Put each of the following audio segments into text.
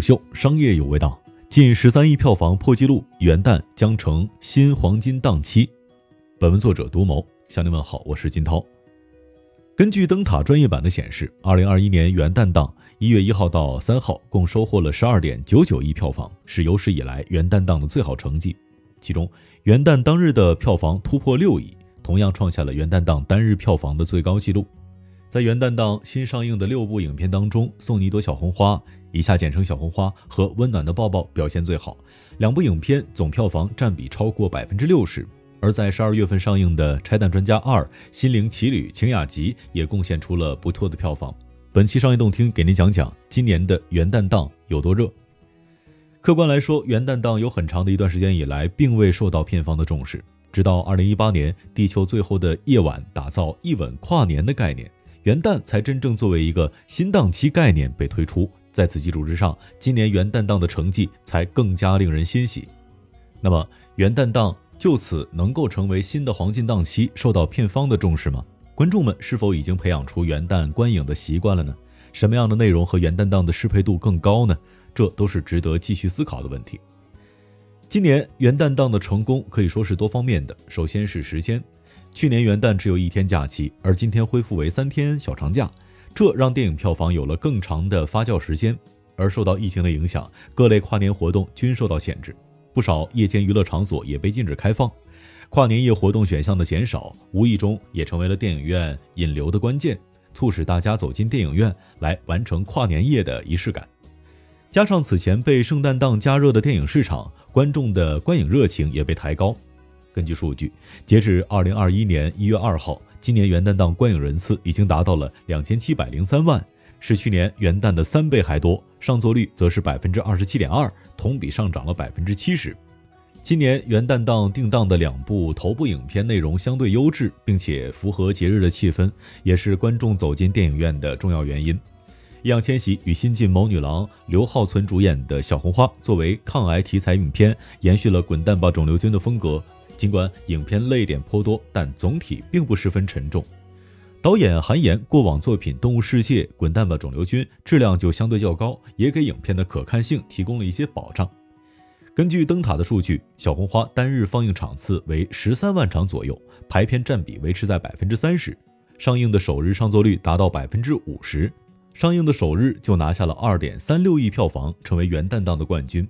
秀商业有味道，近十三亿票房破纪录，元旦将成新黄金档期。本文作者独谋向您问好，我是金涛。根据灯塔专业版的显示，二零二一年元旦档一月一号到三号共收获了十二点九九亿票房，是有史以来元旦档的最好成绩。其中，元旦当日的票房突破六亿，同样创下了元旦档单日票房的最高纪录。在元旦档新上映的六部影片当中，《送你一朵小红花》（以下简称“小红花”）和《温暖的抱抱》表现最好，两部影片总票房占比超过百分之六十。而在十二月份上映的《拆弹专家二：心灵奇旅：晴雅集》也贡献出了不错的票房。本期商业动听给您讲讲今年的元旦档有多热。客观来说，元旦档有很长的一段时间以来并未受到片方的重视，直到二零一八年《地球最后的夜晚》打造一吻跨年的概念。元旦才真正作为一个新档期概念被推出，在此基础之上，今年元旦档的成绩才更加令人欣喜。那么，元旦档就此能够成为新的黄金档期，受到片方的重视吗？观众们是否已经培养出元旦观影的习惯了呢？什么样的内容和元旦档的适配度更高呢？这都是值得继续思考的问题。今年元旦档的成功可以说是多方面的，首先是时间。去年元旦只有一天假期，而今天恢复为三天小长假，这让电影票房有了更长的发酵时间。而受到疫情的影响，各类跨年活动均受到限制，不少夜间娱乐场所也被禁止开放。跨年夜活动选项的减少，无意中也成为了电影院引流的关键，促使大家走进电影院来完成跨年夜的仪式感。加上此前被圣诞档加热的电影市场，观众的观影热情也被抬高。根据数据，截至二零二一年一月二号，今年元旦档观影人次已经达到了两千七百零三万，是去年元旦的三倍还多。上座率则是百分之二十七点二，同比上涨了百分之七十。今年元旦档定档的两部头部影片内容相对优质，并且符合节日的气氛，也是观众走进电影院的重要原因。易烊千玺与新晋谋女郎刘浩存主演的《小红花》作为抗癌题材影片，延续了“滚蛋吧，肿瘤君”的风格。尽管影片泪点颇多，但总体并不十分沉重。导演韩延过往作品《动物世界》《滚蛋吧，肿瘤君》质量就相对较高，也给影片的可看性提供了一些保障。根据灯塔的数据，《小红花》单日放映场次为十三万场左右，排片占比维持在百分之三十，上映的首日上座率达到百分之五十，上映的首日就拿下了二点三六亿票房，成为元旦档的冠军。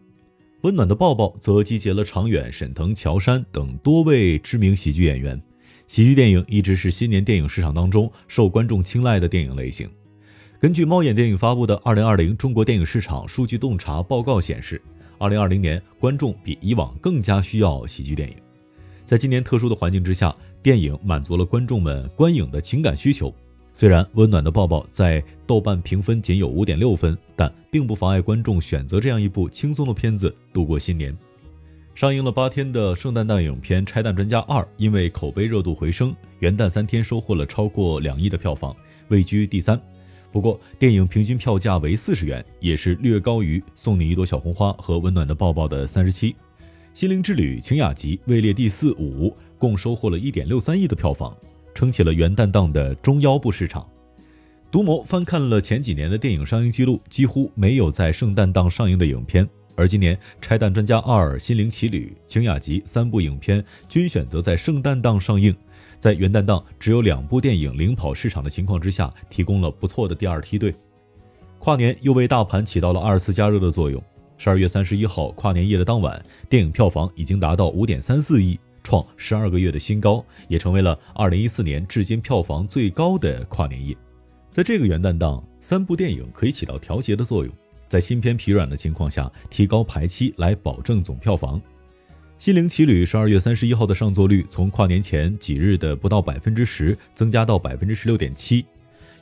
温暖的抱抱则集结了常远、沈腾、乔杉等多位知名喜剧演员。喜剧电影一直是新年电影市场当中受观众青睐的电影类型。根据猫眼电影发布的《二零二零中国电影市场数据洞察报告》显示，二零二零年观众比以往更加需要喜剧电影。在今年特殊的环境之下，电影满足了观众们观影的情感需求。虽然《温暖的抱抱》在豆瓣评分仅有五点六分，但并不妨碍观众选择这样一部轻松的片子度过新年。上映了八天的圣诞档影片《拆弹专家二》，因为口碑热度回升，元旦三天收获了超过两亿的票房，位居第三。不过，电影平均票价为四十元，也是略高于《送你一朵小红花》和《温暖的抱抱》的三十七。《心灵之旅：晴雅集》位列第四五，共收获了一点六三亿的票房。撑起了元旦档的中腰部市场。独谋翻看了前几年的电影上映记录，几乎没有在圣诞档上映的影片。而今年《拆弹专家二》《心灵奇旅》《晴雅集》三部影片均选择在圣诞档上映，在元旦档只有两部电影领跑市场的情况之下，提供了不错的第二梯队。跨年又为大盘起到了二次加热的作用。十二月三十一号跨年夜的当晚，电影票房已经达到五点三四亿。创十二个月的新高，也成为了二零一四年至今票房最高的跨年夜。在这个元旦档，三部电影可以起到调节的作用，在新片疲软的情况下，提高排期来保证总票房。《心灵奇旅》十二月三十一号的上座率从跨年前几日的不到百分之十增加到百分之十六点七，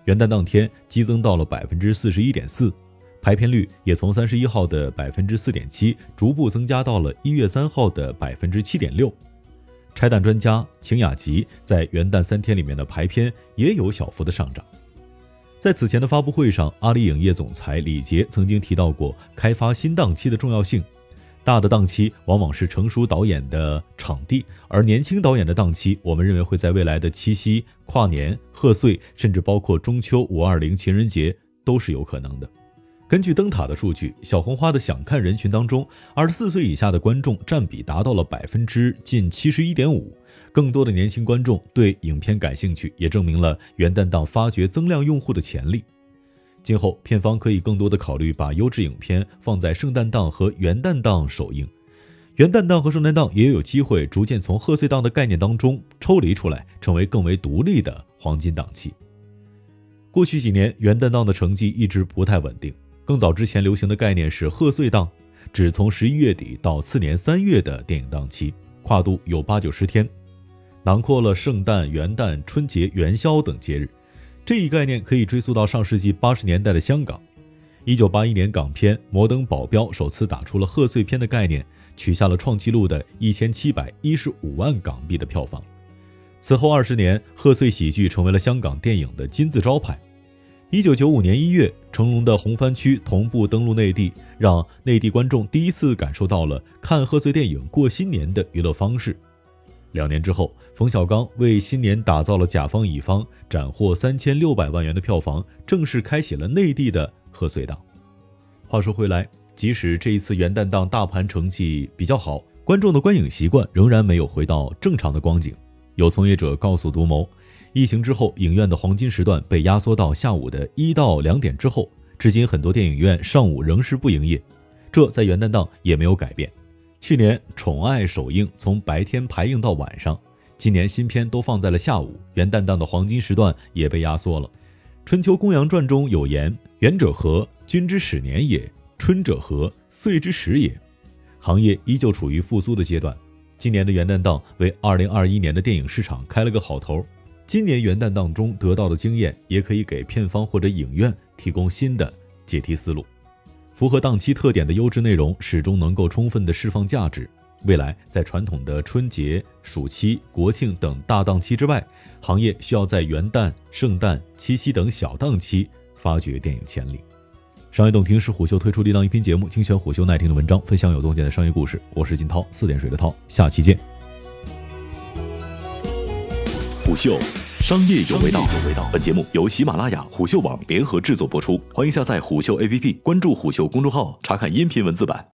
元旦当天激增到了百分之四十一点四，排片率也从三十一号的百分之四点七逐步增加到了一月三号的百分之七点六。拆弹专家晴雅集在元旦三天里面的排片也有小幅的上涨。在此前的发布会上，阿里影业总裁李杰曾经提到过开发新档期的重要性。大的档期往往是成熟导演的场地，而年轻导演的档期，我们认为会在未来的七夕、跨年、贺岁，甚至包括中秋、五二零、情人节都是有可能的。根据灯塔的数据，小红花的想看人群当中，二十四岁以下的观众占比达到了百分之近七十一点五。更多的年轻观众对影片感兴趣，也证明了元旦档发掘增量用户的潜力。今后片方可以更多的考虑把优质影片放在圣诞档和元旦档首映，元旦档和圣诞档也有机会逐渐从贺岁档的概念当中抽离出来，成为更为独立的黄金档期。过去几年元旦档的成绩一直不太稳定。更早之前流行的概念是贺岁档，指从十一月底到次年三月的电影档期，跨度有八九十天，囊括了圣诞、元旦、春节、元宵等节日。这一概念可以追溯到上世纪八十年代的香港。一九八一年，港片《摩登保镖》首次打出了贺岁片的概念，取下了创纪录的一千七百一十五万港币的票房。此后二十年，贺岁喜剧成为了香港电影的金字招牌。一九九五年一月，成龙的《红番区》同步登陆内地，让内地观众第一次感受到了看贺岁电影过新年的娱乐方式。两年之后，冯小刚为新年打造了《甲方乙方》，斩获三千六百万元的票房，正式开启了内地的贺岁档。话说回来，即使这一次元旦档大盘成绩比较好，观众的观影习惯仍然没有回到正常的光景。有从业者告诉独谋。疫情之后，影院的黄金时段被压缩到下午的一到两点之后。至今，很多电影院上午仍是不营业，这在元旦档也没有改变。去年《宠爱》首映从白天排映到晚上，今年新片都放在了下午，元旦档的黄金时段也被压缩了。《春秋公羊传》中有言：“元者何？君之始年也。春者何？岁之始也。”行业依旧处于复苏的阶段。今年的元旦档为2021年的电影市场开了个好头。今年元旦档中得到的经验，也可以给片方或者影院提供新的解题思路。符合档期特点的优质内容，始终能够充分的释放价值。未来在传统的春节、暑期、国庆等大档期之外，行业需要在元旦、圣诞、七夕等小档期发掘电影潜力。商业洞听是虎嗅推出的一档音频节目，精选虎嗅耐听的文章，分享有洞见的商业故事。我是金涛，四点水的涛，下期见。虎嗅，商业有味道。本节目由喜马拉雅、虎嗅网联合制作播出。欢迎下载虎嗅 APP，关注虎嗅公众号，查看音频文字版。